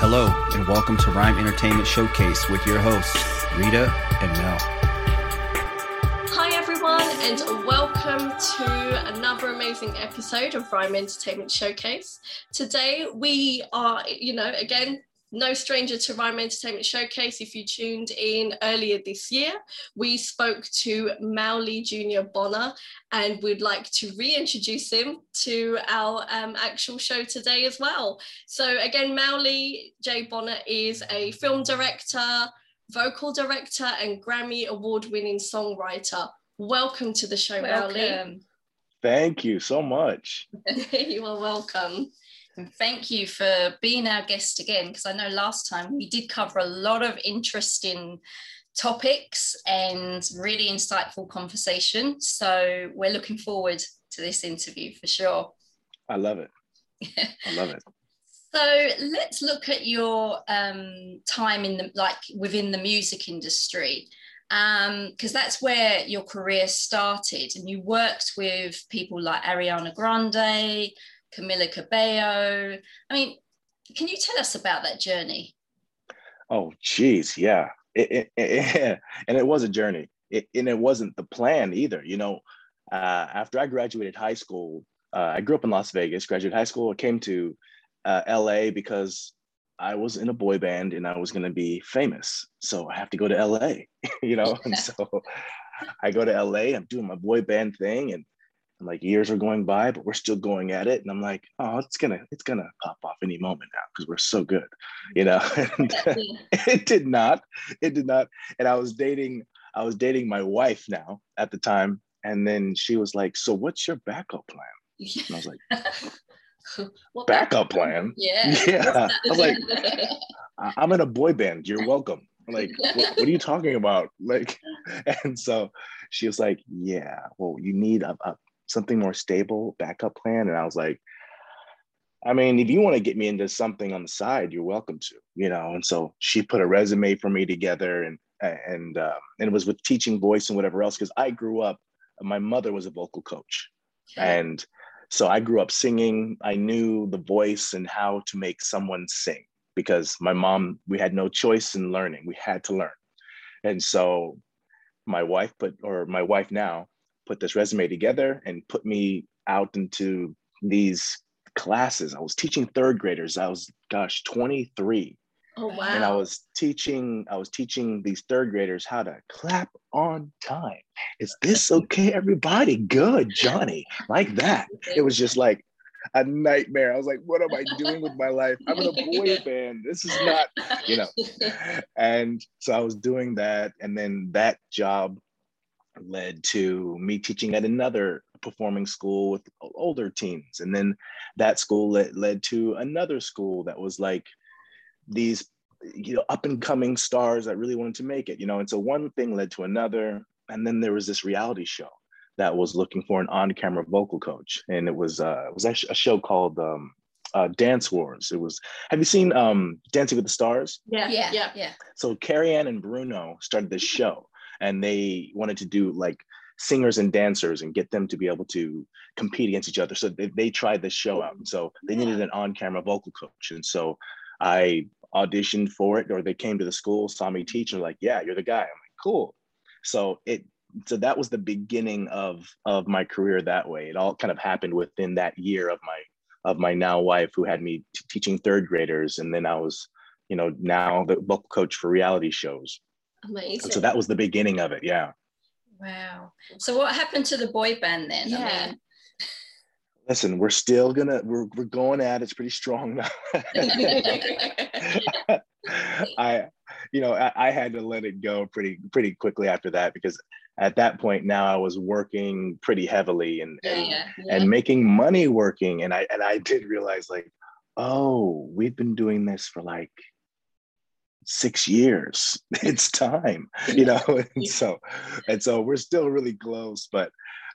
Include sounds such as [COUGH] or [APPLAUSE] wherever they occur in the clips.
Hello, and welcome to Rhyme Entertainment Showcase with your hosts, Rita and Mel. Hi, everyone, and welcome to another amazing episode of Rhyme Entertainment Showcase. Today, we are, you know, again, no stranger to Rhyme Entertainment Showcase. If you tuned in earlier this year, we spoke to Mauli Jr. Bonner, and we'd like to reintroduce him to our um, actual show today as well. So, again, Mauli J. Bonner is a film director, vocal director, and Grammy Award winning songwriter. Welcome to the show, Mauli. Thank you so much. [LAUGHS] you are welcome. And thank you for being our guest again, because I know last time we did cover a lot of interesting topics and really insightful conversation. So we're looking forward to this interview for sure. I love it. I love it. [LAUGHS] So let's look at your um, time in the like within the music industry, because um, that's where your career started, and you worked with people like Ariana Grande, Camila Cabello. I mean, can you tell us about that journey? Oh, geez, yeah. It, it, it, [LAUGHS] and it was a journey. It, and it wasn't the plan either. You know, uh, after I graduated high school, uh, I grew up in Las Vegas, graduated high school, I came to uh, LA because I was in a boy band and I was going to be famous. So I have to go to LA, [LAUGHS] you know? and [LAUGHS] so I go to LA, I'm doing my boy band thing and and like years are going by, but we're still going at it. And I'm like, oh, it's gonna, it's gonna pop off any moment now because we're so good, you know. [LAUGHS] and it did not. It did not. And I was dating, I was dating my wife now at the time, and then she was like, "So what's your backup plan?" And I was like, [LAUGHS] well, "Backup plan? Yeah, [LAUGHS] yeah." I was like, "I'm in a boy band. You're welcome." like what, what, are you talking about like and so she was like yeah well you need a, a, something more stable backup plan and i was like i mean if you want to get me into something on the side you're welcome to you know? And so she put a resume for me together and and uh, and it was with teaching voice and whatever else because i grew up my mother was a vocal coach. And so i grew up singing. I knew the voice and how to make someone sing because my mom we had no choice in learning. We had to learn. And so my wife put or my wife now put this resume together and put me out into these classes. I was teaching third graders. I was, gosh, 23. Oh wow. And I was teaching, I was teaching these third graders how to clap on time. Is this okay, everybody? Good, Johnny. Like that. It was just like a nightmare. I was like, what am I doing with my life? I'm in a boy [LAUGHS] band. This is not, you know. [LAUGHS] And so I was doing that. And then that job led to me teaching at another performing school with older teens. And then that school led, led to another school that was like these you know up and coming stars that really wanted to make it you know and so one thing led to another and then there was this reality show that was looking for an on-camera vocal coach and it was uh it was actually a show called um uh, Dance Wars. It was. Have you seen um, Dancing with the Stars? Yeah, yeah, yeah. yeah. So Carrie Ann and Bruno started this show, and they wanted to do like singers and dancers and get them to be able to compete against each other. So they, they tried this show out. And so they needed an on-camera vocal coach. And so I auditioned for it or they came to the school, saw me teach and like, yeah, you're the guy. I'm like, cool. So it, so that was the beginning of, of my career that way. It all kind of happened within that year of my, of my now wife who had me t- teaching third graders. And then I was, you know, now the vocal coach for reality shows. Amazing. And so that was the beginning of it. Yeah. Wow. So what happened to the boy band then? Yeah. I mean, Listen, we're still gonna we're we're going at it. It's pretty strong now. [LAUGHS] I, you know, I, I, had to let it go pretty pretty quickly after that because at that point now I was working pretty heavily and yeah, and, yeah, and making money working, and I and I did realize like, oh, we've been doing this for like six years. [LAUGHS] It's time, you know. And so, and so we're still really close, but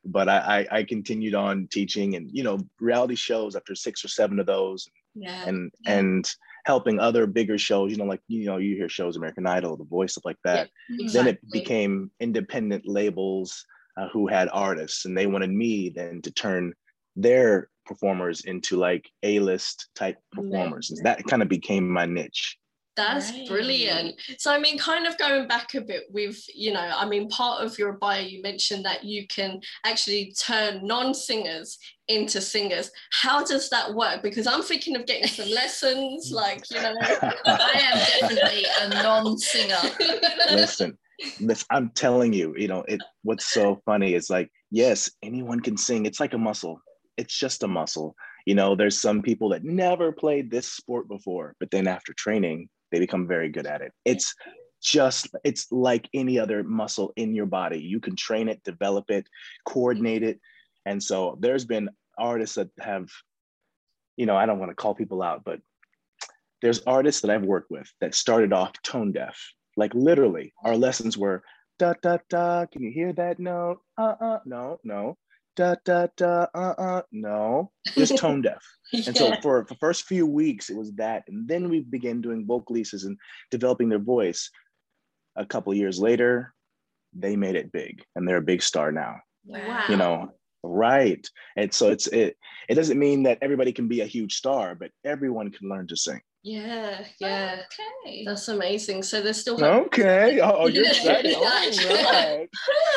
but I, I continued on teaching and you know reality shows after six or seven of those Yeah. and and helping other bigger shows you know like you know you hear shows american idol the voice stuff like that. Then it became independent labels uh, who had artists and they wanted me then to turn their performers into like a-list type performers and that kind of became my niche That's Right. brilliant. So, I mean, kind of going back a bit with, you know, I mean, part of your bio, you mentioned that you can actually turn non singers into singers. How does that work? Because I'm thinking of getting some lessons, [LAUGHS] like, you know. I am definitely a non-singer. listen this i'm telling you you know it what's so funny is like yes anyone can sing it's like a muscle it's just a muscle you know there's some people that never played this sport before but then after training they become very good at it. It's just it's like any other muscle in your body. You can train it develop it coordinate it. And so there's been artists that have you know i don't want to call people out but there's artists that i've worked with that started off tone deaf. Like literally our lessons were da da da can you hear that note? Uh uh no no da da da uh uh no just tone [LAUGHS] deaf. And so for the first few weeks it was that and then we began doing vocalises and developing their voice. A couple years later they made it big and they're a big star now. Wow. you know right. And so it's it it doesn't mean that everybody can be a huge star but everyone can learn to sing Yeah, yeah. Okay. That's amazing. So there's still okay oh you're excited all right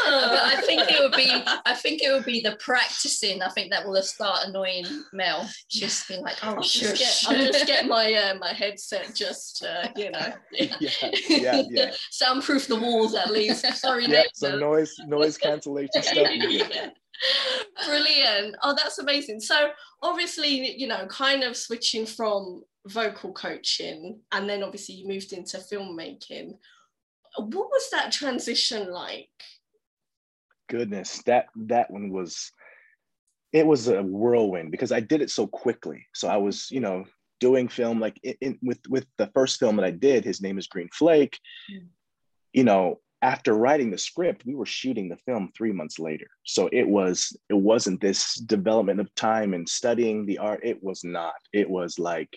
But I think it would be I think it would be the practicing. I think that will start annoying Mel. Just being like, oh I'll shush. just get, I'll just [LAUGHS] get my uh, my headset just uh, you know [LAUGHS] yeah yeah yeah [LAUGHS] soundproof the walls at least. Sorry, yeah neighbor. some noise noise cancellation stuff. Yeah. Brilliant. Oh, that's amazing. So obviously, you know, kind of switching from vocal coaching and then obviously you moved into filmmaking. What was that transition like? goodness that that one was it was a whirlwind because i did it so quickly so i was you know doing film like in, in- with with the first film that i did his name is green flake Mm. you know after writing the script we were shooting the film three months later so it was it wasn't this development of time and studying the art it was not it was like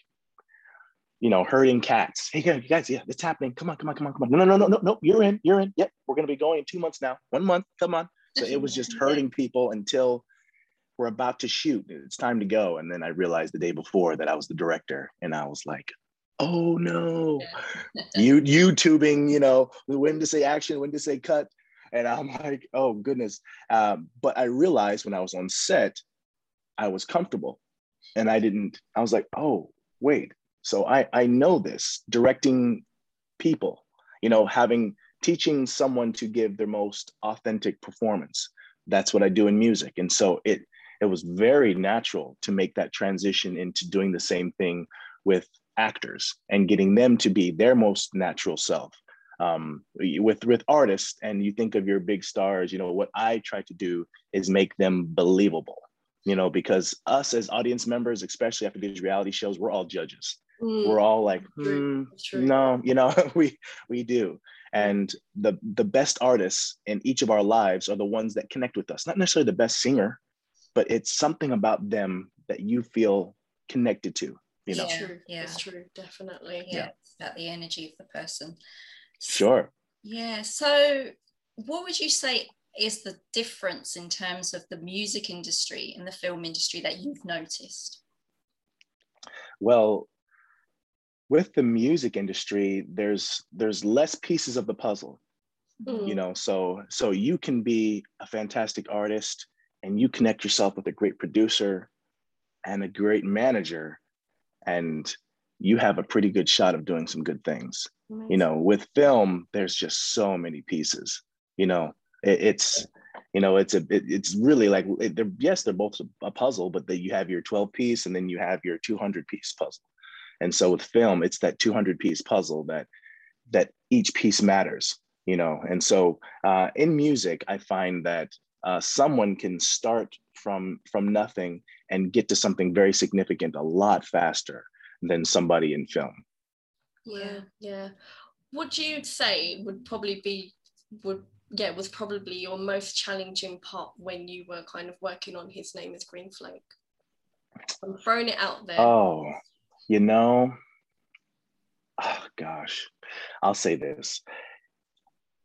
you know herding cats hey guys, guys yeah it's happening come on come on come on come on no no no no no no you're in you're in yep we're going to be going in two months now one month come on so it was just hurting people until we're about to shoot. It's time to go. And then I realized the day before that I was the director, and I was like, "Oh no!" [LAUGHS] you YouTubing, you know, when to say action, when to say cut, and I'm like, "Oh goodness!" Um, but I realized when I was on set, I was comfortable, and I didn't. I was like, "Oh wait!" So I I know this directing people, you know, having teaching someone to give their most authentic performance. That's what i do in music. And so it it was very natural to make that transition into doing the same thing with actors and getting them to be their most natural self. Um, with with artists and you think of your big stars you know what i try to do is make them believable you know because us as audience members especially after these reality shows we're all judges Mm, we're all like True, "Hmm, no you know [LAUGHS] we we do and the the best artists in each of our lives are the ones that connect with us not necessarily the best singer but it's something about them that you feel connected to you know Yeah, true. yeah. It's true, definitely. yeah, it's about the energy of the person. sure Yeah. So, what would you say is the difference in terms of the music industry and the film industry that you've noticed? well with the music industry there's there's less pieces of the puzzle Mm, you know? So so you can be a fantastic artist and you connect yourself with a great producer and a great manager and you have a pretty good shot of doing some good things. You know with film there's just so many pieces you know? It, it's you know it's a it, it's really like it, they're, yes they're both a, a puzzle but that you have your 12 piece and then you have your 200 piece puzzle and so with film it's that 200 piece puzzle that that each piece matters you know and so uh, in music i find that uh, someone can start from from nothing and get to something very significant a lot faster than somebody in film. Yeah, yeah. What do you say would probably be would yeah was probably your most challenging part when you were kind of working on his name is Green Flake? I'm throwing it out there. Oh, you know, oh gosh, I'll say this.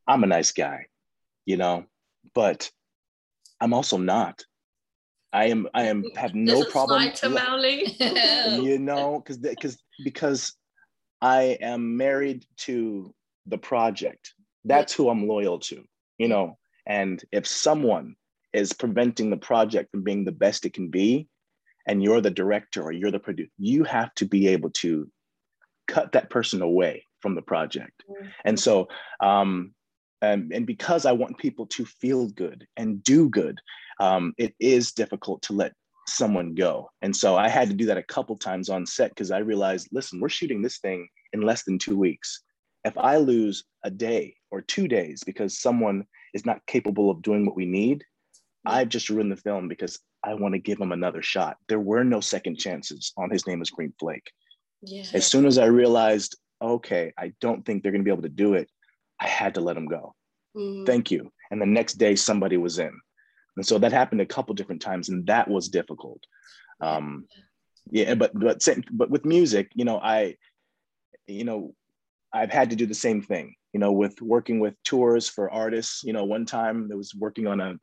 I'm a nice guy, you know, but I'm also not. I am I am have no problem. to Mauli. [LAUGHS] you know, because because because I am married to the project. That's who I'm loyal to, you know. And if someone is preventing the project from being the best it can be, and you're the director or you're the producer, you have to be able to cut that person away from the project. And so, um, and, and because I want people to feel good and do good, um, it is difficult to let someone go. And so I had to do that a couple times on set because I realized, listen, we're shooting this thing in less than two weeks. If I lose a day or two days because someone is not capable of doing what we need, I've just ruined the film because I want to give him another shot. There were no second chances on His Name is Green Flake. yeah. As soon as I realized, okay, I don't think they're going to be able to do it, I had to let him go. Mm. Thank you. And the next day, somebody was in. And so that happened a couple different times, and that was difficult. Um, yeah, but but same- but with music, you know, I, you know, I've had to do the same thing. You know, with working with tours for artists. You know, one time I was working on a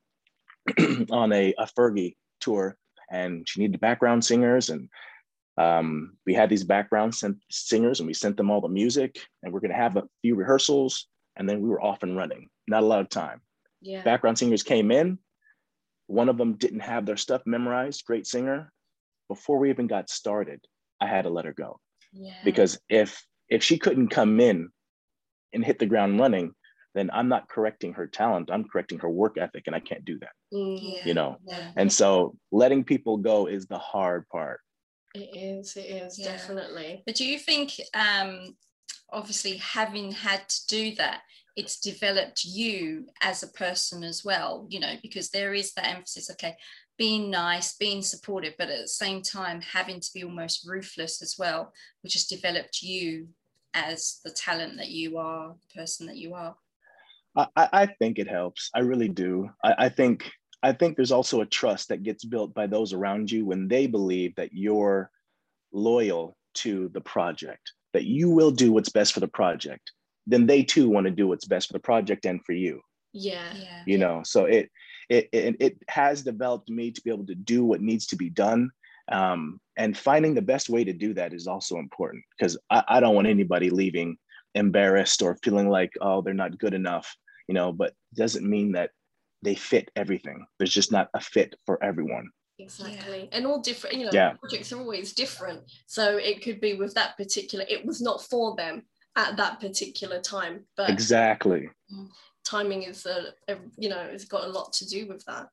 [CLEARS THROAT] on a, a Fergie tour, and she needed background singers, and um, we had these background sent singers, and we sent them all the music, and we're going to have a few rehearsals, and then we were off and running. Not a lot of time yeah. background singers came in. One of them didn't have their stuff memorized, great singer. Before we even got started, I had to let her go yeah. because if if she couldn't come in and hit the ground running, then I'm not correcting her talent. I'm correcting her work ethic, and I can't do that. Yeah. You know. Yeah. And so letting people go is the hard part. It is, it is, Yeah. definitely. But do you think, um, obviously, having had to do that, it's developed you as a person as well, you know, because there is that emphasis, okay, being nice, being supportive, but at the same time, having to be almost ruthless as well, which has developed you as the talent that you are, the person that you are. I, I I think it helps. I really do. I, I think I think there's also a trust that gets built by those around you when they believe that you're loyal to the project, that you will do what's best for the project. Then they too want to do what's best for the project and for you. Yeah. Yeah. You know, so it it it, it has developed me to be able to do what needs to be done. Um, and finding the best way to do that is also important because I, I don't want anybody leaving embarrassed or feeling like oh they're not good enough you know but doesn't mean that they fit everything there's just not a fit for everyone Exactly. And all different, you know, Yeah. projects are always different. So it could be with that particular, it was not for them at that particular time, but exactly timing is, a, a, you know, it's got a lot to do with that.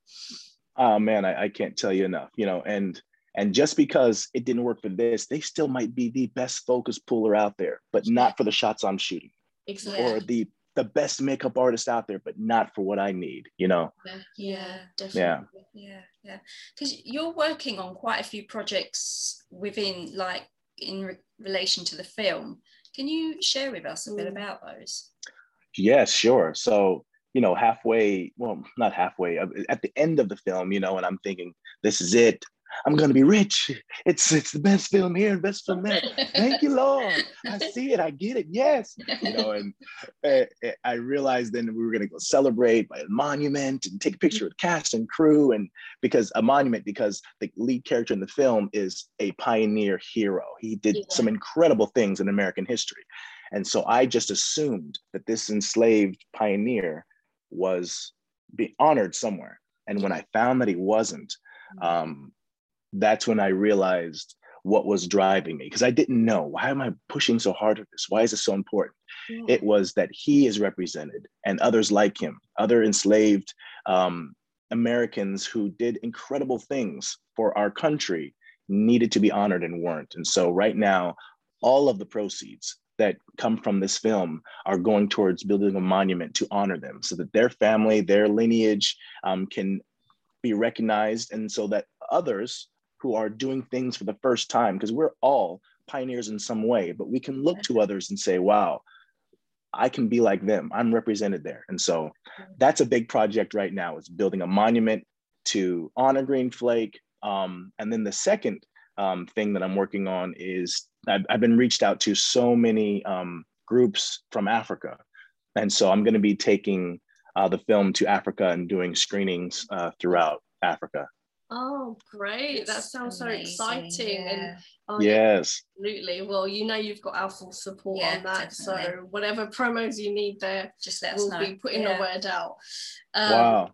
oh man I, I can't tell you enough you know and and just because it didn't work for this they still might be the best focus puller out there but not for the shots i'm shooting Exactly. or the the best makeup artist out there but not for what i need you know Yeah, Yeah. definitely. Yeah. Yeah, yeah. Because you're working on quite a few projects within, like, in re- relation to the film. Can you share with us a bit Mm. about those? Yes, sure. So, you know, halfway, well, not halfway, uh, at the end of the film, you know, and I'm thinking, this is it. I'm gonna be rich. It's it's the best film here and best film there. Thank you, Lord. I [LAUGHS] see it. I get it. Yes. You know, and uh, uh, I realized then we were gonna go celebrate by a monument and take a picture with cast and crew, and because a monument, because the lead character in the film is a pioneer hero. He did Yeah. some incredible things in American history. And so I just assumed that this enslaved pioneer was being honored somewhere. And when I found that he wasn't, um, that's when I realized what was driving me because I didn't know why am I pushing so hard at this? Why is it so important? It was that he is represented and others like him, other enslaved um, Americans who did incredible things for our country needed to be honored and weren't. And so right now, all of the proceeds that come from this film are going towards building a monument to honor them so that their family, their lineage um, can be recognized and so that others who are doing things for the first time because we're all pioneers in some way, but we can look to others and say, wow, I can be like them. I'm represented there. And so that's a big project right now is building a monument to honor Green Flake. Um, and then the second um, thing that I'm working on is I've, I've been reached out to so many um, groups from Africa. And so I'm going to be taking uh, the film to Africa and doing screenings uh, throughout Africa. Oh, great. That sounds Amazing. so exciting. Yeah. And oh, yes, absolutely. Well, you know, you've got our full support yeah, on that. Definitely. So, whatever promos you need there, just let us we'll know. be putting yeah. the word out. Um, wow.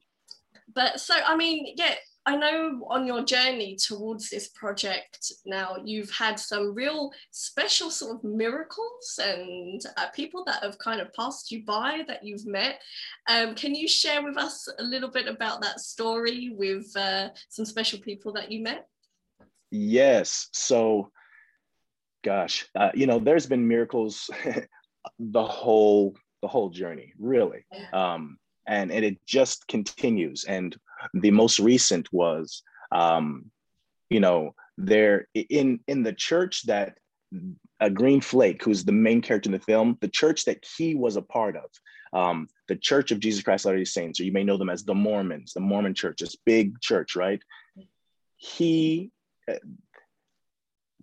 But so, I mean, yeah, I know on your journey towards this project now, you've had some real special sort of miracles and uh, people that have kind of passed you by that you've met. Um, can you share with us a little bit about that story with uh, some special people that you met? Yes. So, gosh, uh, you know, there's been miracles [LAUGHS] the whole the whole journey, really. Um, and, and it just continues. And the most recent was, um, you know, there in in the church that a Green Flake, who's the main character in the film, the church that he was a part of, um, the Church of Jesus Christ of Latter-day Saints, or you may know them as the Mormons, the Mormon Church, this big church, right? He, uh,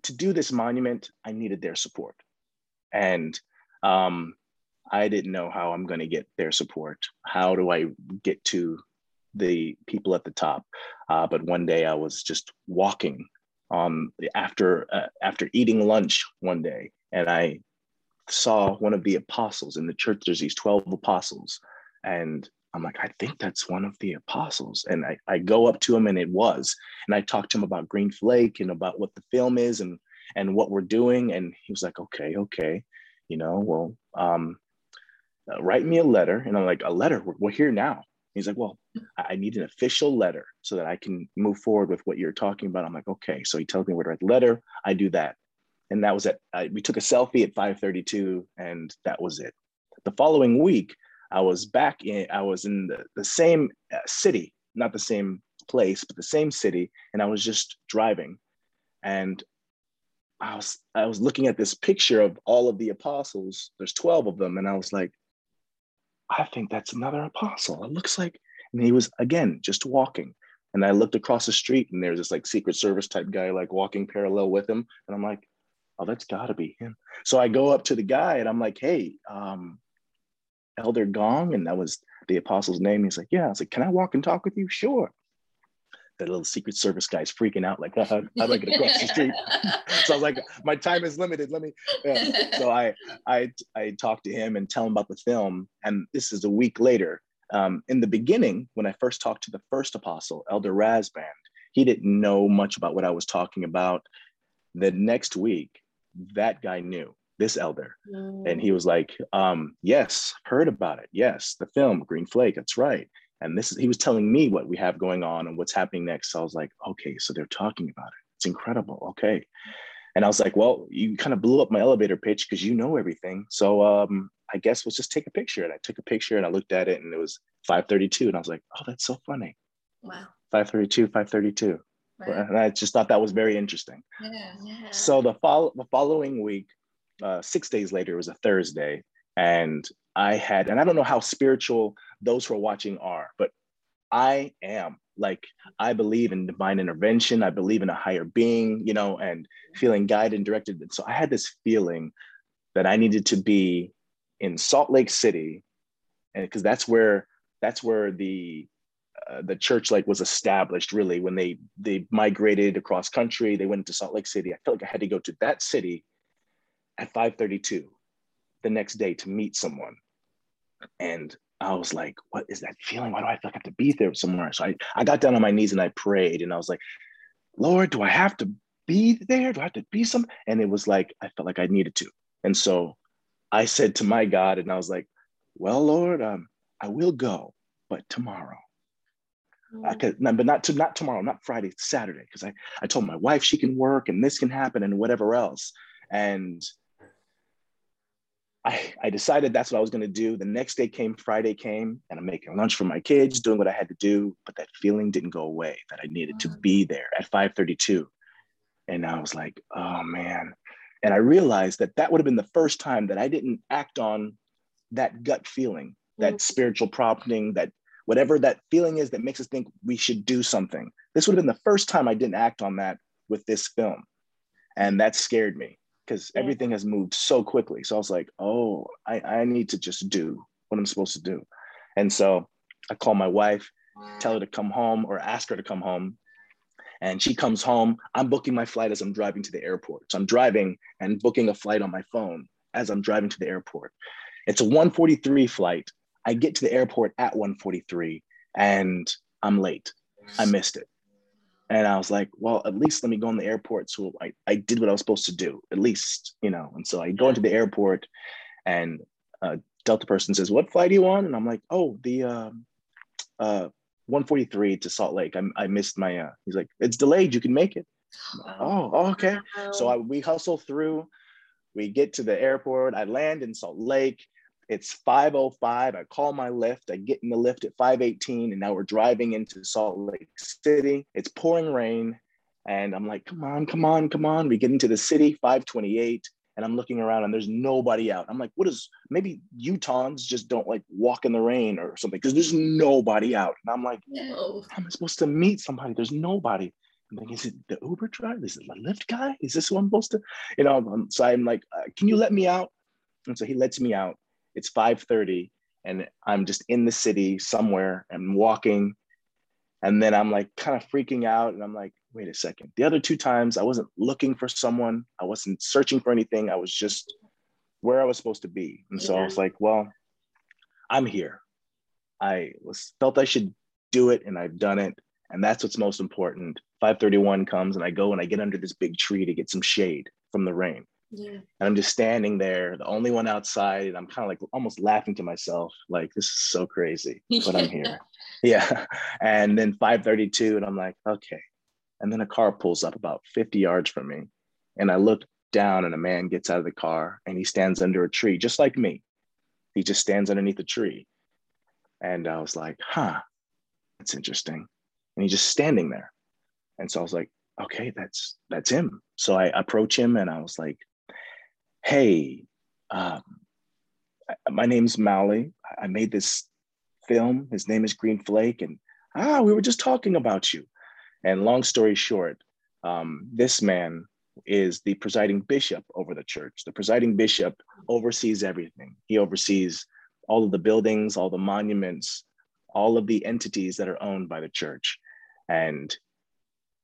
to do this monument, I needed their support, and um, I didn't know how I'm going to get their support. How do I get to the people at the top. Uh, but one day I was just walking um, after uh, after eating lunch one day, and I saw one of the apostles in the church. There's these twelve apostles, and I'm like, I think that's one of the apostles. And I, I go up to him, and it was. And I talked to him about Green Flake and about what the film is and and what we're doing. And he was like, okay, okay, you know, well, um, uh, write me a letter. And I'm like, a letter? We're, we're here now. He's like, well, I need an official letter so that I can move forward with what you're talking about. I'm like, okay. So he tells me where to write the letter. I do that. And that was it. I, we took a selfie at 532 and that was it. The following week, I was back in, I was in the, the same uh, city, not the same place, but the same city. And I was just driving. And I was, I was looking at this picture of all of the apostles. There's 12 of them. And I was like, I think that's another apostle. It looks like, and he was again just walking. And I looked across the street and there's this like Secret Service type guy like walking parallel with him. And I'm like, oh, that's gotta be him. So I go up to the guy and I'm like, hey, um, Elder Gong. And that was the apostle's name. He's like, yeah. I was like, can I walk and talk with you? Sure that little Secret Service guy's freaking out, like, uh, [LAUGHS] how do I get across the street? [LAUGHS] so I was like, my time is limited. Let me. [LAUGHS] Yeah. So I, I, I talked to him and tell him about the film. And this is a week later. Um, in the beginning, when I first talked to the first apostle, Elder Rasband, he didn't know much about what I was talking about. The next week, that guy knew this elder mm. and he was like um, yes heard about it yes the film green flake that's right and this is he was telling me what we have going on and what's happening next. So i was like okay so they're talking about it. It's incredible. Okay. And i was like well you kind of blew up my elevator pitch because you know everything. So um, i guess let's just take a picture. And i took a picture and i looked at it and it was 532 and i was like oh that's so funny. Wow. 532 532 right. and i just thought that was very interesting. Yeah, yeah. so the, follow, the following week uh, six days later it was a thursday and I had, and I don't know how spiritual those who are watching are, but I am like, I believe in divine intervention. I believe in a higher being, you know, and feeling guided and directed. And so I had this feeling that I needed to be in Salt Lake City, and because that's where that's where the uh, the church like was established really when they they migrated across country they went to salt lake city i felt like i had to go to that city at 532 the next day to meet someone. And I was like, what is that feeling? Why do I feel like I have to be there somewhere? So I, I got down on my knees and I prayed and I was like, Lord, do I have to be there? Do I have to be some? And it was like, I felt like I needed to. And so I said to my God, and I was like, well, Lord, um, I will go, but tomorrow. Mm. I could, but not to not tomorrow, not Friday, Saturday, because I, I told my wife she can work and this can happen and whatever else. And I, I decided that's what I was going to do. The next day came, Friday came, and I'm making lunch for my kids, doing what I had to do. But that feeling didn't go away that I needed to be there at 5:32. And I was like, oh man. And I realized that that would have been the first time that I didn't act on that gut feeling, that mm-hmm. spiritual prompting, that whatever that feeling is that makes us think we should do something. This would have been the first time I didn't act on that with this film. And that scared me because yeah. everything has moved so quickly. So I was like, oh, I, I need to just do what I'm supposed to do. And so I call my wife, tell her to come home or ask her to come home. And she comes home. I'm booking my flight as I'm driving to the airport. So I'm driving and booking a flight on my phone as I'm driving to the airport. It's a 143 flight. I get to the airport at 143 and I'm late. I missed it. And I was like, well, at least let me go in the airport. So I, I did what I was supposed to do, at least, you know. And so I go into the airport and uh, Delta person says, what flight do you want? And I'm like, oh, the uh, uh, 143 to Salt Lake. I, I missed my, uh, he's like, it's delayed. You can make it. oh, oh, okay. So I, we hustle through. We get to the airport. I land in Salt Lake. It's 505. I call my Lyft. I get in the Lyft at 518, and now we're driving into Salt Lake City. It's pouring rain. And I'm like, come on, come on, come on. We get into the city, 528, and I'm looking around and there's nobody out. I'm like, what is maybe Utahns just don't like walk in the rain or something because there's nobody out. And I'm like, no. how am I supposed to meet somebody? There's nobody. I'm like, is it the Uber driver? Is it the Lyft guy? Is this who I'm supposed to, you know? So I'm like, uh, can you let me out? And so he lets me out it's 5:30 and I'm just in the city somewhere and walking and then I'm like kind of freaking out and I'm like wait a second. The other two times I wasn't looking for someone I wasn't searching for anything I was just where I was supposed to be. And so yeah. I was mm-hmm. like well I'm here. I was felt I should do it and I've done it and that's what's most important. 531 comes and I go and I get under this big tree to get some shade from the rain yeah. And I'm just standing there, the only one outside, and I'm kind of like almost laughing to myself, like this is so crazy, but I'm here. [LAUGHS] Yeah. And then 532, and I'm like, okay. And then a car pulls up about 50 yards from me. And I look down, and a man gets out of the car and he stands under a tree, just like me. He just stands underneath a tree. And I was like, huh, that's interesting. And he's just standing there. And so I was like, okay, that's that's him. So I approach him and I was like, hey, um, my name's Mauli. I made this film. His name is Green Flake. And ah, we were just talking about you. And long story short, um, this man is the presiding bishop over the church. The presiding bishop oversees everything. He oversees all of the buildings, all the monuments, all of the entities that are owned by the church. And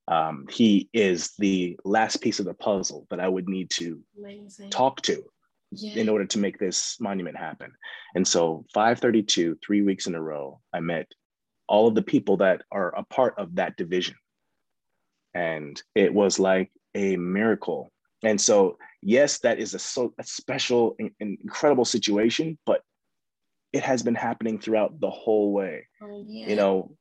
um, he is the last piece of the puzzle that I would need to Amazing. talk to yeah. in order to make this monument happen. And so 532, three weeks in a row, I met all of the people that are a part of that division. And it was like a miracle. And so, yes, that is a, so, a special and incredible situation, but it has been happening throughout the whole way, oh, yeah. you know?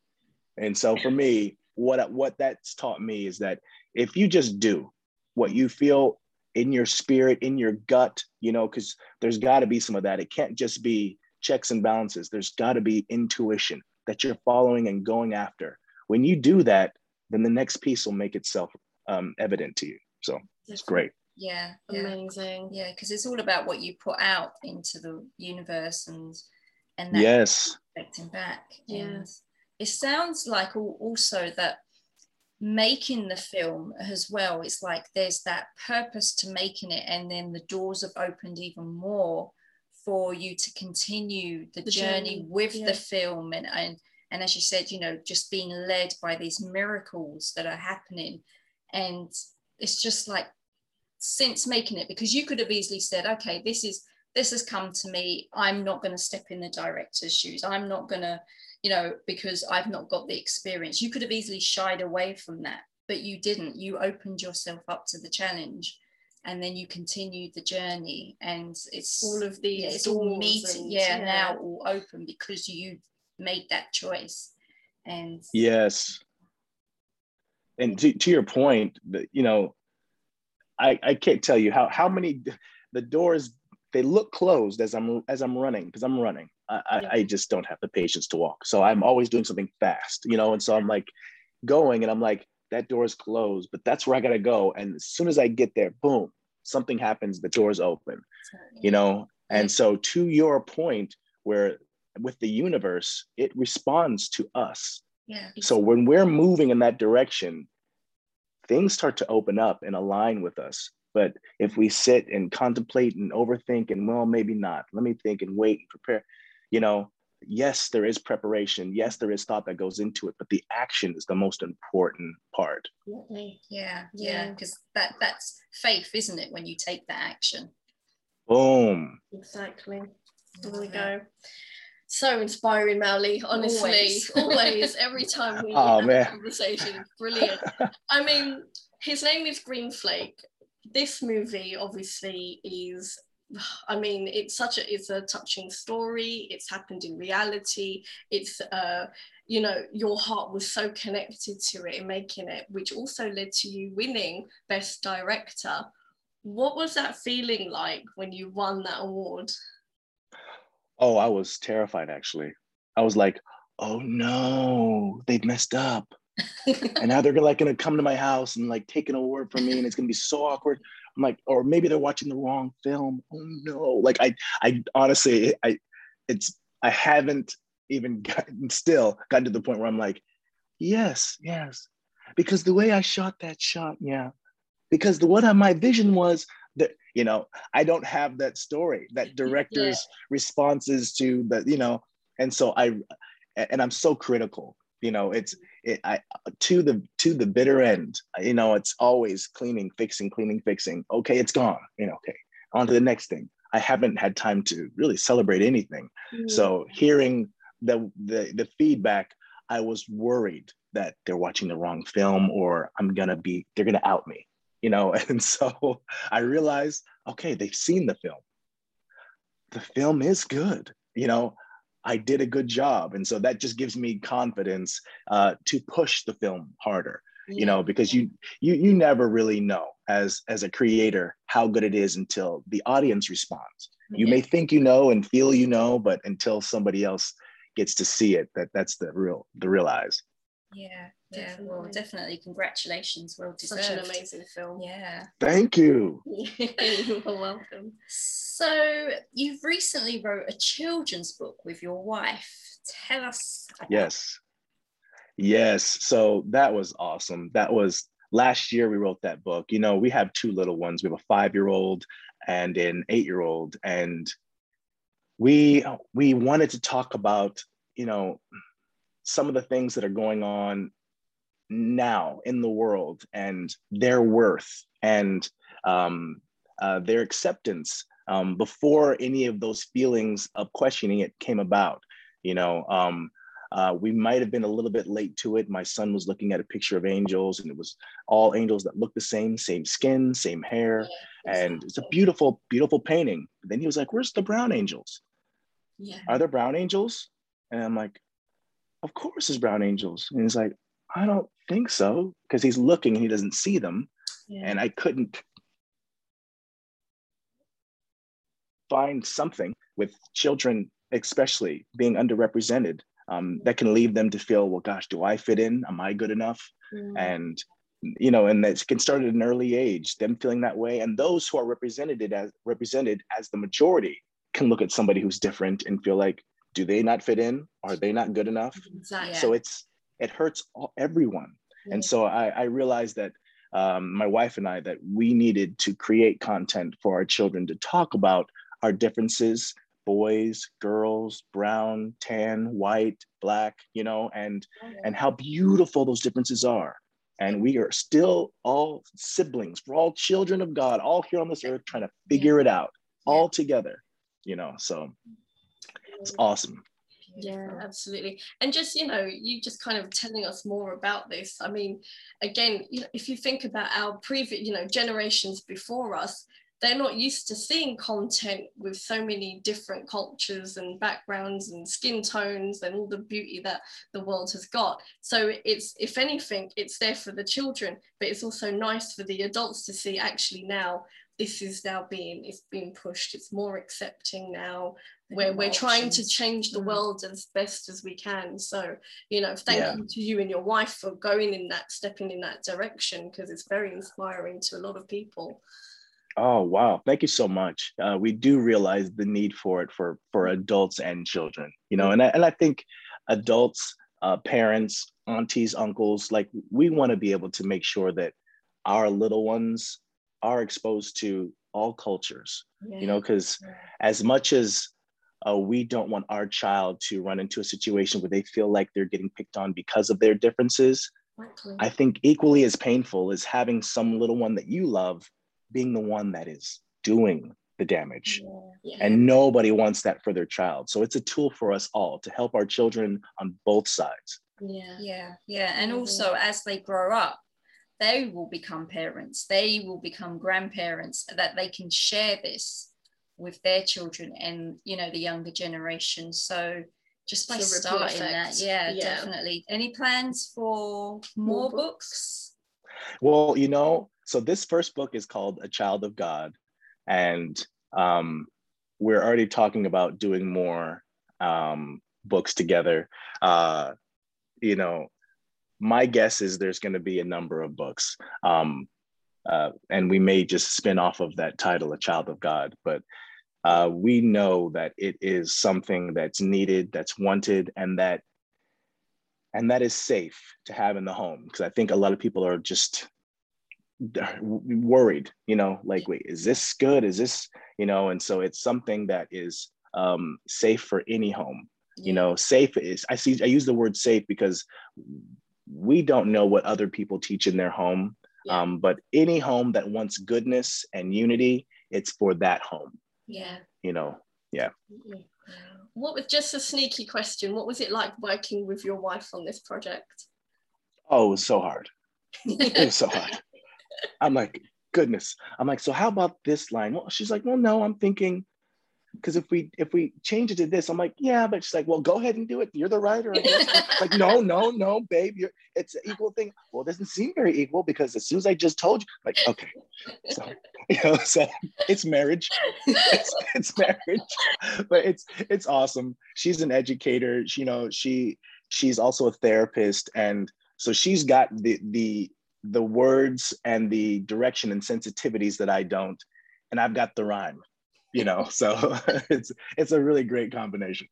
And so for me, what what that's taught me is that if you just do what you feel in your spirit in your gut you know because there's got to be some of that. It can't just be checks and balances. There's got to be intuition that you're following and going after. When you do that then the next piece will make itself um, evident to you. So it's great. Yeah, yeah. amazing. Yeah because it's all about what you put out into the universe and and that yes. reflecting back. Yes it sounds like also that making the film as well it's like there's that purpose to making it and then the doors have opened even more for you to continue the, the journey, journey, with yeah. the film. And, and and as you said you know just being led by these miracles that are happening. And it's just like since making it because you could have easily said okay this is this has come to me. I'm not going to step in the director's shoes. I'm not going to you know, because I've not got the experience. You could have easily shied away from that, but you didn't. You opened yourself up to the challenge and then you continued the journey and it's all of these yeah, it's all meeting yeah, yeah, now all open because you made that choice and yes and to, to your point you know I, I can't tell you how how many the doors they look closed as I'm as I'm running because I'm running. I, I, I just don't have the patience to walk. So I'm always doing something fast, you know. And so I'm like going, and I'm like, that door is closed, but that's where I gotta go. And as soon as I get there, boom, something happens. The door's open, you know. And so to your point, where with the universe, it responds to us. Yeah. So when we're moving in that direction, things start to open up and align with us. But if we sit and contemplate and overthink and well, maybe not, let me think and wait and prepare, you know, yes, there is preparation. Yes, there is thought that goes into it, but the action is the most important part. Mm-hmm. Yeah, yeah, because that that's faith, isn't it? When you take that action. Boom. Exactly. Mm-hmm. There we go. So inspiring, Mauli. Honestly, always, [LAUGHS] always every time we [LAUGHS] Oh, have a conversation, brilliant. [LAUGHS] I mean, his name is Green Flake. This movie obviously is. [SIGHS] I mean, it's such a it's a touching story. It's happened in reality. It's uh, you know, your heart was so connected to it in making it, which also led to you winning Best Director. What was that feeling like when you won that award? Oh, I was terrified actually. I was like, oh no, they've messed up. [LAUGHS] and now they're like gonna come to my house and like take an award from me and it's gonna be so awkward. I'm like, or maybe they're watching the wrong film. Oh no. Like I I honestly I it's I haven't even [LAUGHS] gotten still gotten to the point where I'm like, yes, yes. Because the way I shot that shot, yeah. Because the what I, my vision was that, you know, I don't have that story, that director's responses to the, you know, and so I and I'm so critical. You know, it's it, I to the to the bitter end. You know, it's always cleaning, fixing, cleaning, fixing. Okay, it's gone. You know, okay, on to the next thing. I haven't had time to really celebrate anything. Mm. So hearing the the the feedback, I was worried that they're watching the wrong film or I'm gonna be they're gonna out me. You know, [LAUGHS] and so I realized, okay, they've seen the film. The film is good. You know, I did a good job. And so that just gives me confidence uh, to push the film harder, you know, because you you you never really know as as a creator how good it is until the audience responds. You may think you know and feel you know, but until somebody else gets to see it, that that's the real the real eyes. Yeah, yeah. Well, Definitely. definitely. Congratulations. Well deserved. Such an amazing film. Yeah. Thank you. [LAUGHS] [LAUGHS] You're welcome. So you've recently wrote a children's book with your wife. Tell us. About Yes. Yes. So that was awesome. That was last year we wrote that book. You know, we have two little ones. We have a five year old and an eight year old. And we we wanted to talk about, you know, some of the things that are going on now in the world and their worth and um, uh, their acceptance um, before any of those feelings of questioning it came about. You know, um, uh, we might have been a little bit late to it. My son was looking at a picture of angels, and it was all angels that looked the same, same skin, same hair, and it's a beautiful, beautiful painting. But Then he was like, "Where's the brown angels? Yeah. Are there brown angels?" And I'm like, "Of course, there's brown angels." And he's like, "I don't think so," because he's looking and he doesn't see them, Yeah. and I couldn't find something with children, especially being underrepresented, um, that can leave them to feel, well, gosh, do I fit in? Am I good enough? Mm. And you know, and it can start at an early age, them feeling that way, and those who are represented as represented as the majority can look at somebody who's different and feel like, do they not fit in? Are they not good enough? Yeah. So it's it hurts all, everyone. And so I, I realized that um, my wife and I that we needed to create content for our children to talk about our differences, boys, girls, brown, tan, white, black, you know, and and how beautiful those differences are. And we are still all siblings. We're all children of God, all here on this earth trying to figure it out all together, you know. So it's awesome. Yeah, absolutely. And just, you know, you just kind of telling us more about this. I mean, again, you know, if you think about our previous, you know, generations before us, they're not used to seeing content with so many different cultures and backgrounds and skin tones and all the beauty that the world has got. So it's, if anything, it's there for the children, but it's also nice for the adults to see actually now this is now being it's being pushed it's more accepting now where we're trying to change the mm. world as best as we can so you know thank yeah. you to you and your wife for going in that stepping in that direction because it's very inspiring to a lot of people oh wow thank you so much uh, we do realize the need for it for for adults and children you know and I, and I think adults uh, parents aunties uncles like we want to be able to make sure that our little ones are exposed to all cultures yeah. you know because as much as uh, we don't want our child to run into a situation where they feel like they're getting picked on because of their differences. Exactly. i think equally as painful is having some little one that you love being the one that is doing the damage. Yeah. and nobody wants that for their child. So it's a tool for us all to help our children on both sides. Yeah. Yeah. Yeah. And also as they grow up they will become parents, they will become grandparents, that they can share this with their children and you know the younger generation. So just by starting that, yeah, yeah, definitely. Any plans for more, more books? Well, you know, so this first book is called A Child of God, and um, we're already talking about doing more um, books together. Uh, you know, my guess is there's going to be a number of books. Um, uh, and we may just spin off of that title, A Child of God. But uh, we know that it is something that's needed, that's wanted, and that and that is safe to have in the home. Because I think a lot of people are just worried, you know, like, wait, is this good? Is this, you know? And so it's something that is um, safe for any home. You know, safe is I see I use the word safe because we don't know what other people teach in their home. Um, but any home that wants goodness and unity, it's for that home. Yeah. You know, yeah. What was just a sneaky question? What was it like working with your wife on this project? Oh, it was so hard. it was so hard. [LAUGHS] I'm like, goodness. I'm like, so how about this line? Well, she's like, well, no, I'm thinking because if we if we change it to this, I'm like, yeah, but she's like, well, go ahead and do it. You're the writer. [LAUGHS] like, no, no, no, babe, you're it's an equal thing. Well, it doesn't seem very equal because as soon as I just told you, like, okay, so [LAUGHS] you know, so it's marriage, it's, it's marriage, but it's it's awesome. She's an educator. She, you know, she she's also a therapist, and so she's got the the the words and the direction and sensitivities that I don't, and I've got the rhyme you know [LAUGHS] so [LAUGHS] it's it's a really great combination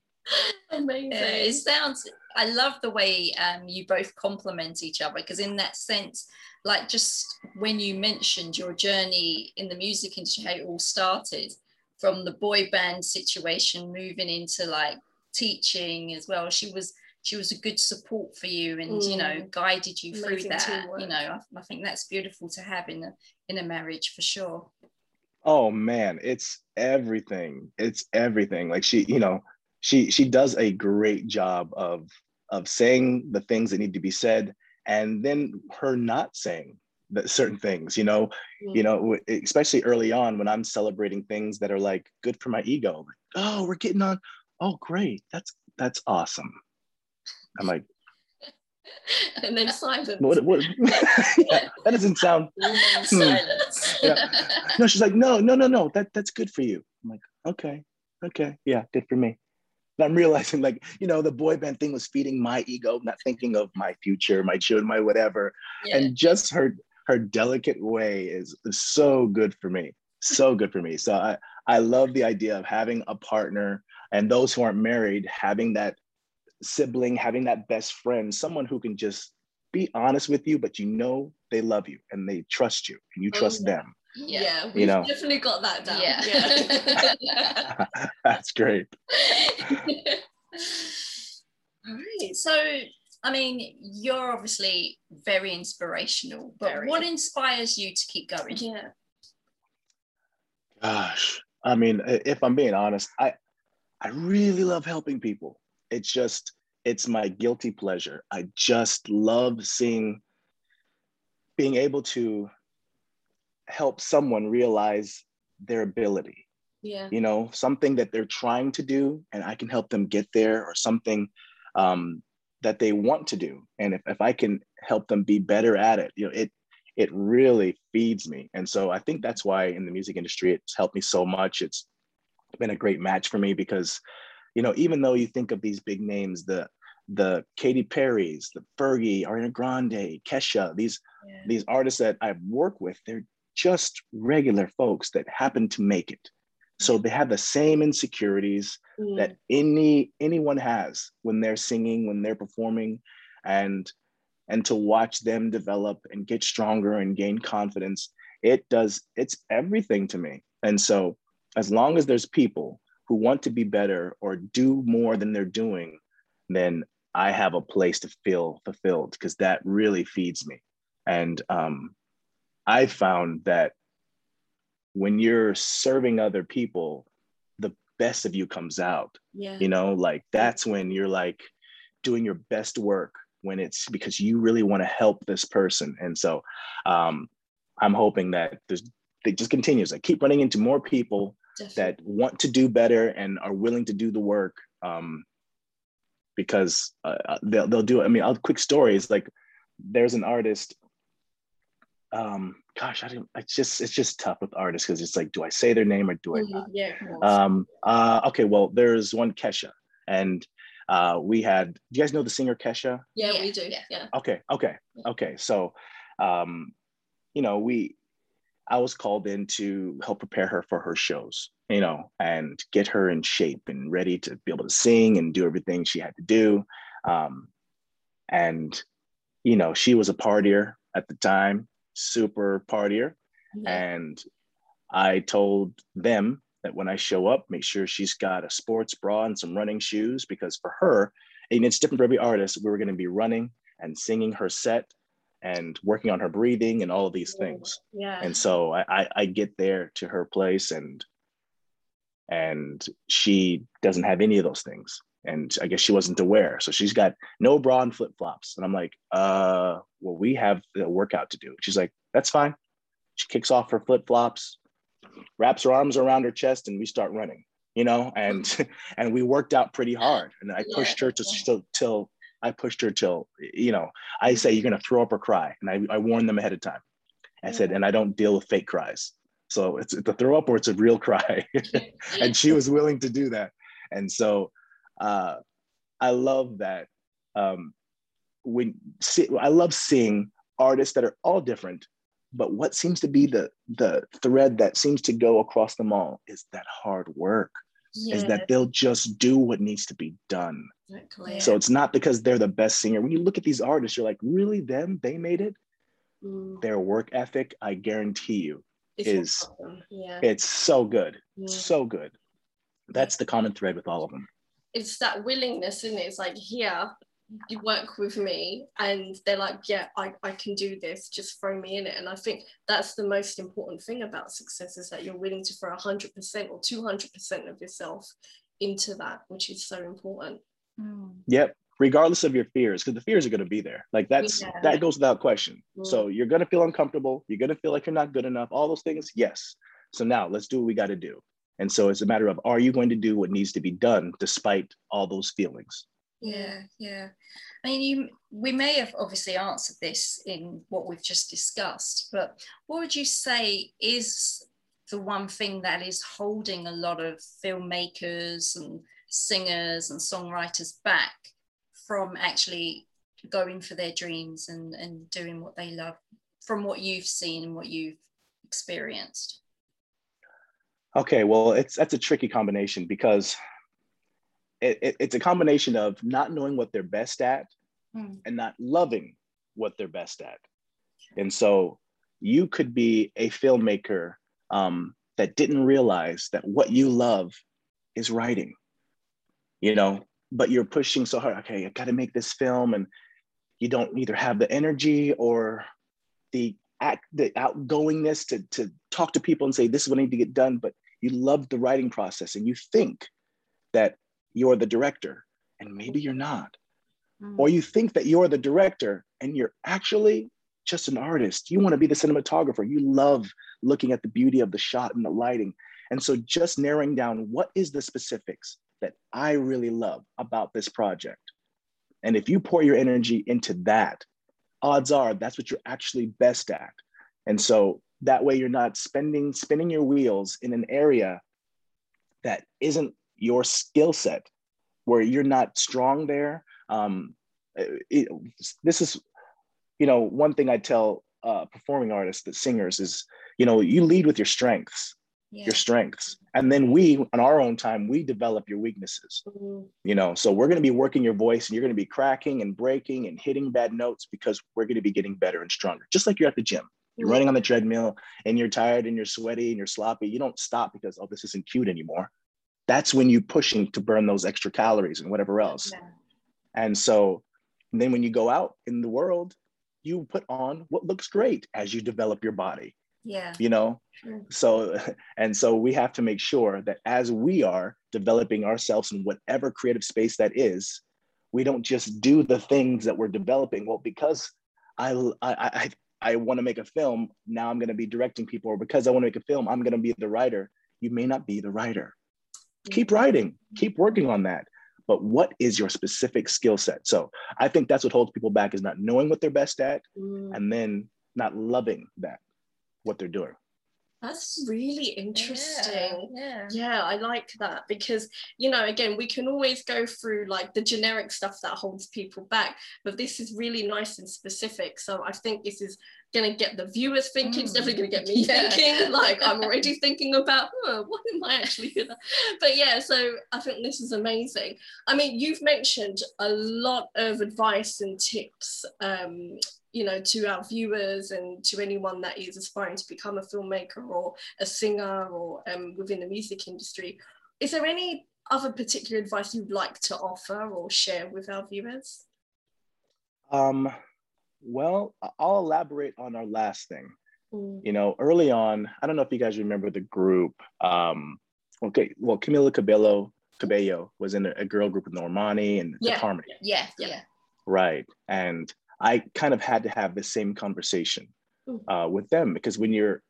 amazing it sounds i love the way um, you both complement each other because in that sense like just when you mentioned your journey in the music industry how it all started from the boy band situation moving into like teaching as well she was she was a good support for you and mm. you know mm. guided you Amazing through that teamwork. you know I, I think that's beautiful to have in a in a marriage for sure oh man it's everything it's everything like she you know she she does a great job of of saying the things that need to be said and then her not saying that certain things you know mm-hmm. you know especially early on when i'm celebrating things that are like good for my ego like, oh we're getting on oh great that's that's awesome i'm like [LAUGHS] and then silence. What, what, [LAUGHS] that doesn't sound. Silence. Yeah. [LAUGHS] No, she's like, no, no, no, no. That that's good for you. I'm like, okay, okay, yeah, good for me. And I'm realizing, like, you know, the boy band thing was feeding my ego, not thinking of my future, my children, my whatever. Yeah. And just her her delicate way is, is so good for me. So good for me. So I I love the idea of having a partner and those who aren't married having that sibling, having that best friend, someone who can just be honest with you, but you know they love you and they trust you and you trust oh, yeah. them. Yeah, yeah you know, definitely got that down. Yeah, yeah. [LAUGHS] that's great. [LAUGHS] All right, so I mean, you're obviously very inspirational, but very. what inspires you to keep going? Yeah. Gosh, I mean, if I'm being honest, I I really love helping people it's just it's my guilty pleasure. I just love seeing being able to help someone realize their ability. Yeah. You know, something that they're trying to do and I can help them get there or something um, that they want to do. And if, if I can help them be better at it, you know, it it really feeds me. And so I think that's why in the music industry, it's helped me so much. It's been a great match for me because, you know, even though you think of these big names, the the Katy Perry's, the Fergie, Ariana Grande, Kesha, these yeah. these artists that I've worked with, they're just regular folks that happen to make it. So they have the same insecurities mm. that any anyone has when they're singing, when they're performing, and and to watch them develop and get stronger and gain confidence, it does it's everything to me. And so as long as there's people who want to be better or do more than they're doing, then I have a place to feel fulfilled because that really feeds me. And um, I found that when you're serving other people, the best of you comes out. Yeah. You know, like that's when you're like doing your best work when it's because you really want to help this person. And so um, I'm hoping that this it just continues. I keep running into more people Definitely. that want to do better and are willing to do the work. Um, because uh, uh, they'll, they'll do it. I mean, I'll quick stories like there's an artist. Um, gosh, I didn't. It's just it's just tough with artists because it's like, do I say their name or do I mm-hmm. not? Yeah. Um. Uh. Okay. Well, there's one Kesha, and uh, we had. Do you guys know the singer Kesha? Yeah, yeah we do. Yeah. yeah. Okay. Okay. Okay. So, um, you know, we I was called in to help prepare her for her shows, you know, and get her in shape and ready to be able to sing and do everything she had to do. Um, and, you know, she was a partier at the time, super partier. And I told them that when I show up, make sure she's got a sports bra and some running shoes because for her, and it's different for every artist, we were going to be running and singing her set and working on her breathing and all of these things. Yeah. And so I, I, I get there to her place and and she doesn't have any of those things. And I guess she wasn't aware. So she's got no bra and flip flops. And I'm like, uh, well, we have a workout to do. She's like, that's fine. She kicks off her flip flops, wraps her arms around her chest, and we start running, you know, and [LAUGHS] and we worked out pretty hard. And I pushed yeah. her to still till I pushed her till, you know, I say you're gonna throw up or cry. And I, I warned them ahead of time. I said, and I don't deal with fake cries. So it's, it's a throw up or it's a real cry. [LAUGHS] and she was willing to do that. And so uh, I love that. Um, when see, I love seeing artists that are all different, but what seems to be the the thread that seems to go across them all is that hard work yeah. is that they'll just do what needs to be done. Exactly. So it's not because they're the best singer. When you look at these artists, you're like, really, them? They made it? Mm. Their work ethic, I guarantee you, it's is awesome. yeah. it's so good. Yeah. So good. That's the common thread with all of them. It's that willingness, isn't it? It's like, here, you work with me and they're like yeah I, I can do this just throw me in it. And i think that's the most important thing about success is that you're willing to throw 100% or 200% of yourself into that which is so important. Mm. yep. Regardless of your fears because the fears are going to be there. Like that's yeah. that goes without question. Mm. so you're going to feel uncomfortable. You're going to feel like you're not good enough. All those things yes. So now let's do what we got to do. And so it's a matter of are you going to do what needs to be done despite all those feelings yeah, yeah. I mean, you we may have obviously answered this in what we've just discussed, but what would you say is the one thing that is holding a lot of filmmakers and singers and songwriters back from actually going for their dreams and, and doing what they love from what you've seen and what you've experienced? Okay, well, it's that's a tricky combination because it, it, it's a combination of not knowing what they're best at mm. and not loving what they're best at. And so you could be a filmmaker um, that didn't realize that what you love is writing, you know, but you're pushing so hard. Okay, I got to make this film, and you don't either have the energy or the act, the outgoingness to to talk to people and say this is what I need to get done. But you love the writing process, and you think that you're the director and maybe you're not. Mm. Or you think that you're the director and you're actually just an artist. You want to be the cinematographer. You love looking at the beauty of the shot and the lighting. And so just narrowing down what is the specifics that I really love about this project. And if you pour your energy into that, odds are that's what you're actually best at. And so that way you're not spending spinning your wheels in an area that isn't your skill set, where you're not strong there. Um, it, this is, you know, one thing I tell uh, performing artists, the singers, is you know you lead with your strengths yeah. your strengths and then we on our own time we develop your weaknesses mm-hmm. you know so we're going to be working your voice and you're going to be cracking and breaking and hitting bad notes because we're going to be getting better and stronger just like you're at the gym you're mm-hmm. running on the treadmill and you're tired and you're sweaty and you're sloppy you don't stop because oh this isn't cute anymore that's when you're pushing to burn those extra calories and whatever else. Yeah. and so and then when you go out in the world you put on what looks great as you develop your body yeah. you know? So [LAUGHS] and so we have to make sure that as we are developing ourselves in whatever creative space that is we don't just do the things that we're developing. Well because i i i, I want to make a film now i'm going to be directing people or because i want to make a film i'm going to be the writer. You may not be the writer keep writing keep working on that but what is your specific skill set so i think that's what holds people back is not knowing what they're best at mm. and then not loving that what they're doing. That's really interesting. Yeah, yeah. yeah, I like that because, you know, again, we can always go through like the generic stuff that holds people back, but this is really nice and specific. So I think this is going to get the viewers thinking, mm. it's definitely going to get me yeah. thinking. [LAUGHS] Like, I'm already thinking about, oh, what am I actually going to? But yeah, so I think this is amazing. I mean, you've mentioned a lot of advice and tips um, you know to our viewers and to anyone that is aspiring to become a filmmaker or a singer or um, within the music industry is there any other particular advice you'd like to offer or share with our viewers um, well i'll elaborate on our last thing mm. you know early on i don't know if you guys remember the group um, okay well camila cabello cabello was in a, a girl group with normani and yeah. harmony yeah yeah right and I kind of had to have the same conversation uh, with them because when you're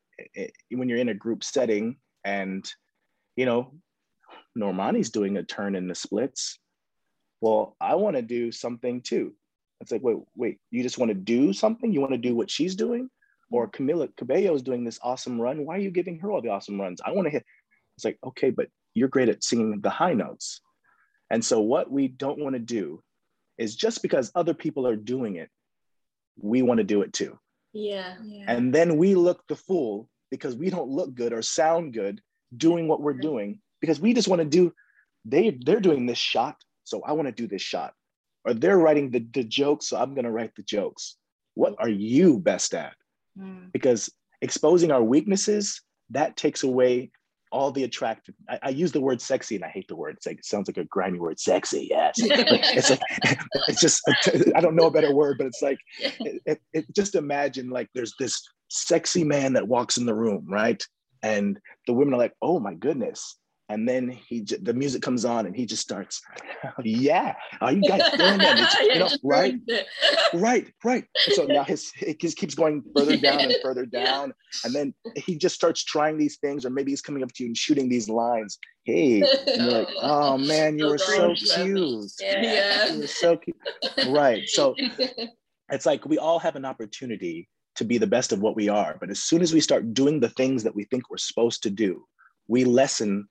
when you're in a group setting and you know Normani's doing a turn in the splits, well, I want to do something too. It's like, wait, wait, you just want to do something? You want to do what she's doing? Or mm-hmm. Camila Cabello is doing this awesome run. Why are you giving her all the awesome runs? I want to hit. It's like, okay, but you're great at singing the high notes. And so what we don't want to do is just because other people are doing it, we want to do it too. Yeah. yeah. And then we look the fool because we don't look good or sound good doing what we're doing because we just want to do they they're doing this shot so i want to do this shot or they're writing the, the jokes so i'm going to write the jokes what are you best at mm. because exposing our weaknesses that takes away all the attractive. I, I, use the word sexy, and I hate the word. It's like it sounds like a grimy word, sexy. Yes, [LAUGHS] it's like [LAUGHS] it's just I don't know a better word, but it's like [LAUGHS] it, it, it, just imagine like there's this sexy man that walks in the room, right? And the women are like, oh my goodness, and then he the music comes on and he just starts [LAUGHS] yeah are you guys [LAUGHS] doing that? You know, right? right right. And so now his it just keeps going further [LAUGHS] down and further down. Yeah. and then he just starts trying these things or maybe he's coming up to you and shooting these lines. Hey and you're like oh man you were so cute. Yeah. You were so cute right. So it's like we all have an opportunity to be the best of what we are. But as soon as we start doing the things that we think we're supposed to do we lessen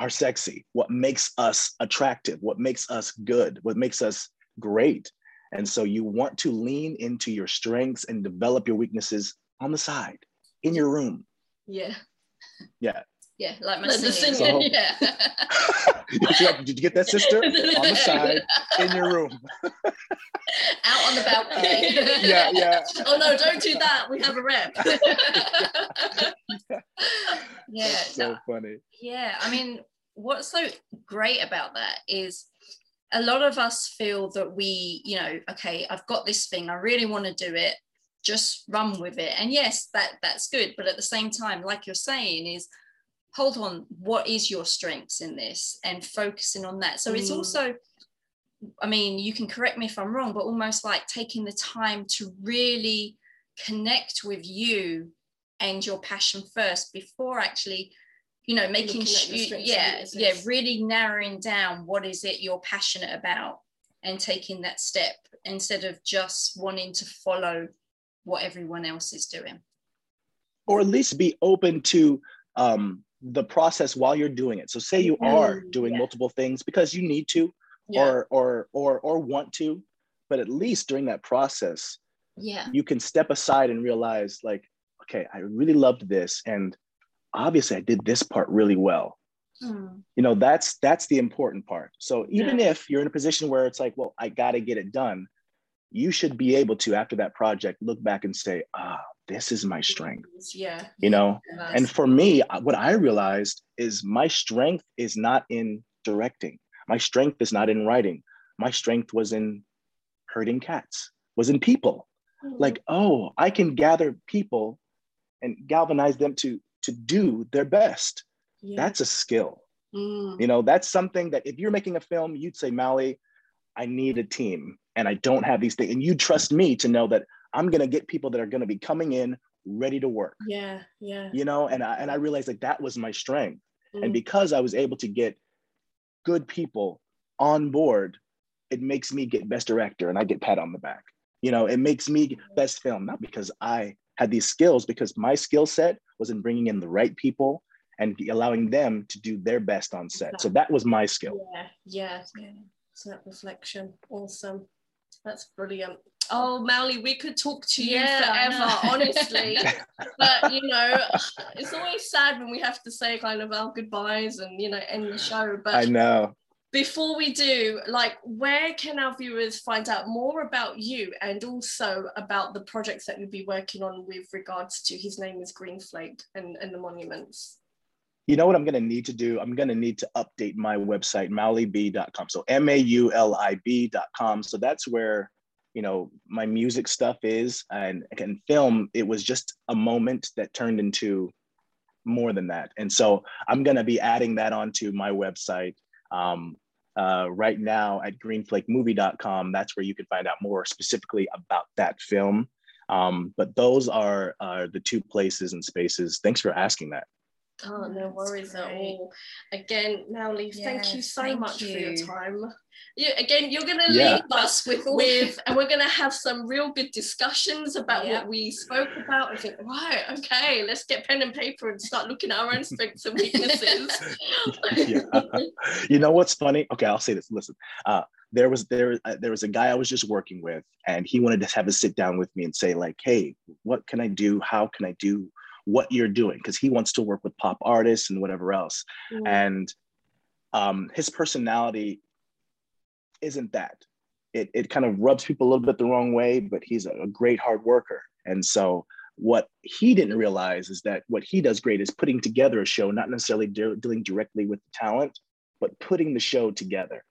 are sexy, what makes us attractive, what makes us good, what makes us great. And so you want to lean into your strengths and develop your weaknesses on the side in your room. Yeah. Yeah. Yeah, like my like singing. So, [LAUGHS] yeah. [LAUGHS] did you get that, sister? [LAUGHS] On the side in your room. Out on the balcony. yeah, yeah. Oh no, don't do that. We have a rep. yeah. That's so no, funny. Yeah, I mean, what's so great about that is a lot of us feel that we, you know, okay, I've got this thing, I really want to do it, just run with it. And yes, that that's good, but at the same time, like you're saying, is hold on, what is your strengths in this and focusing on that. So mm. it's also I mean, you can correct me if I'm wrong, but almost like taking the time to really connect with you and your passion first before actually you know making sure yeah yeah really narrowing down what is it you're passionate about and taking that step instead of just wanting to follow what everyone else is doing or at least be open to um, the process while you're doing it. So say you are Mm, doing yeah. multiple things because you need to Yeah. or or or or want to, but at least during that process, Yeah. you can step aside and realize like, okay, I really loved this and obviously I did this part really well. Mm. You know, that's that's the important part. So even if you're in a position where it's like, well, I got to get it done, you should be able to after that project look back and say, ah, this is my strength, Yeah. you know? And for me, what I realized is my strength is not in directing. My strength is not in writing. My strength was in herding cats, was in people. Like, oh, I can gather people and galvanize them to to do their best. yeah. That's a skill. Mm. You know, that's something that if you're making a film, you'd say, Mauli, I need a team and I don't have these things. And you trust me to know that I'm gonna get people that are gonna be coming in ready to work. yeah. Yeah. You know, and I and I realized like that was my strength. Mm. And because I was able to get good people on board, it makes me get best director and I get pat on the back. You know, it makes me best film, not because I had these skills, because my skill set was in bringing in the right people and allowing them to do their best on set. So that was my skill. Yeah. Yeah. Yeah. So that reflection. Awesome. That's brilliant. Oh, Mauli, we could talk to you Yeah, forever, [LAUGHS] honestly. but you know, [LAUGHS] it's always sad when we have to say kind of our goodbyes and you know end the show. But I know. before we do, like, where can our viewers find out more about you and also about the projects that you'll be working on with regards to his name is Green Flake and, and the monuments? You know what I'm gonna need to do? I'm gonna need to update my website, maulib.com. So M-A-U-L-I-B.com. So that's where you know my music stuff is and and film it was just a moment that turned into more than that. And so i'm going to be adding that onto my website. Um, uh, right now at greenflakemovie.com that's where you can find out more specifically about that film. Um, but those are, are the two places and spaces. Thanks for asking that Oh, no That's worries at all. Again, now Mauli, thank you so thank much for your time. You, again, you're going to Yeah. leave us with, with and we're going to have some real good discussions about Yeah. what we spoke about. I think, right, okay, let's get pen and paper and start looking at our own strengths and weaknesses. Yeah. [LAUGHS] you know what's funny okay i'll say this listen uh, there was there uh, there was a guy i was just working with and he wanted to have a sit down with me and say like hey what can i do how can i do what you're doing because he wants to work with pop artists and whatever else. Mm, and um, his personality isn't that it, it kind of rubs people a little bit the wrong way but he's a, a great hard worker. And so what he didn't realize is that what he does great is putting together a show not necessarily de- dealing directly with the talent but putting the show together.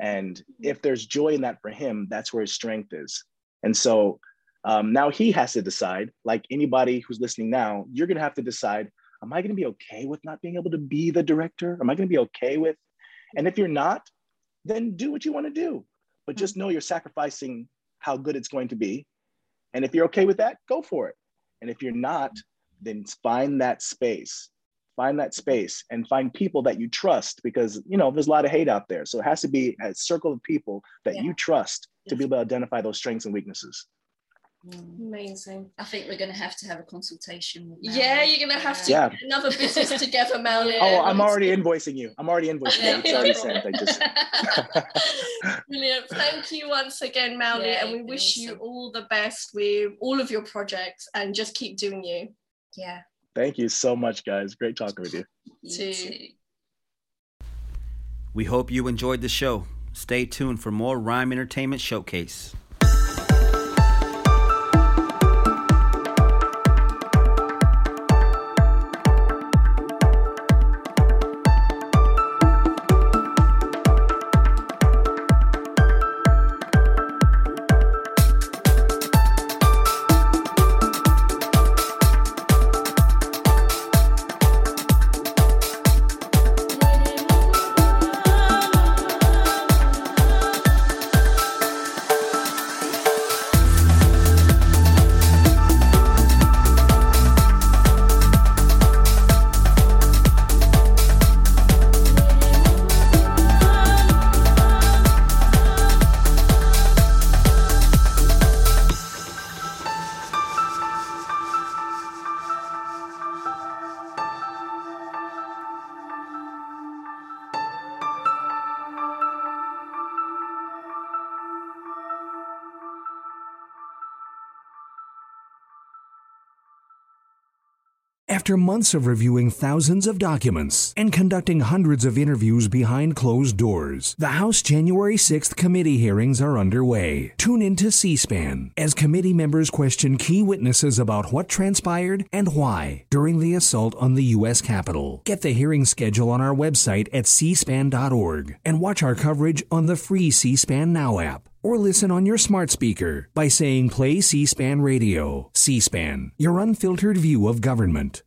And if there's joy in that for him that's where his strength is. And so um, now he has to decide like anybody who's listening now you're going to have to decide am I going to be okay with not being able to be the director? Am I going to be okay with? And if you're not, then do what you want to do. But just know you're sacrificing how good it's going to be. And if you're okay with that, go for it. And if you're not, then find that space. Find that space and find people that you trust because you know there's a lot of hate out there. So it has to be a circle of people that Yeah. you trust to be able to identify those strengths and weaknesses. Mm. Amazing. I think we're going to have to have a consultation. with Yeah, you're going to have to Yeah. get another business [LAUGHS] together, Mauli. Oh, I'm already invoicing you. I'm already invoicing you. It's already sent. I just [LAUGHS] Brilliant. Thank you once again, Mauli, Yeah, and we you're wish you all the best with all of your projects and just keep doing you. yeah. Thank you so much, guys. Great talking with you. you too. We hope you enjoyed the show. Stay tuned for more Rhyme Entertainment Showcase. After months of reviewing thousands of documents and conducting hundreds of interviews behind closed doors, the House January 6th committee hearings are underway. Tune in to C SPAN as committee members question key witnesses about what transpired and why during the assault on the U.S. Capitol. Get the hearing schedule on our website at cspan.org and watch our coverage on the free C SPAN Now app or listen on your smart speaker by saying Play C SPAN Radio. C SPAN, your unfiltered view of government.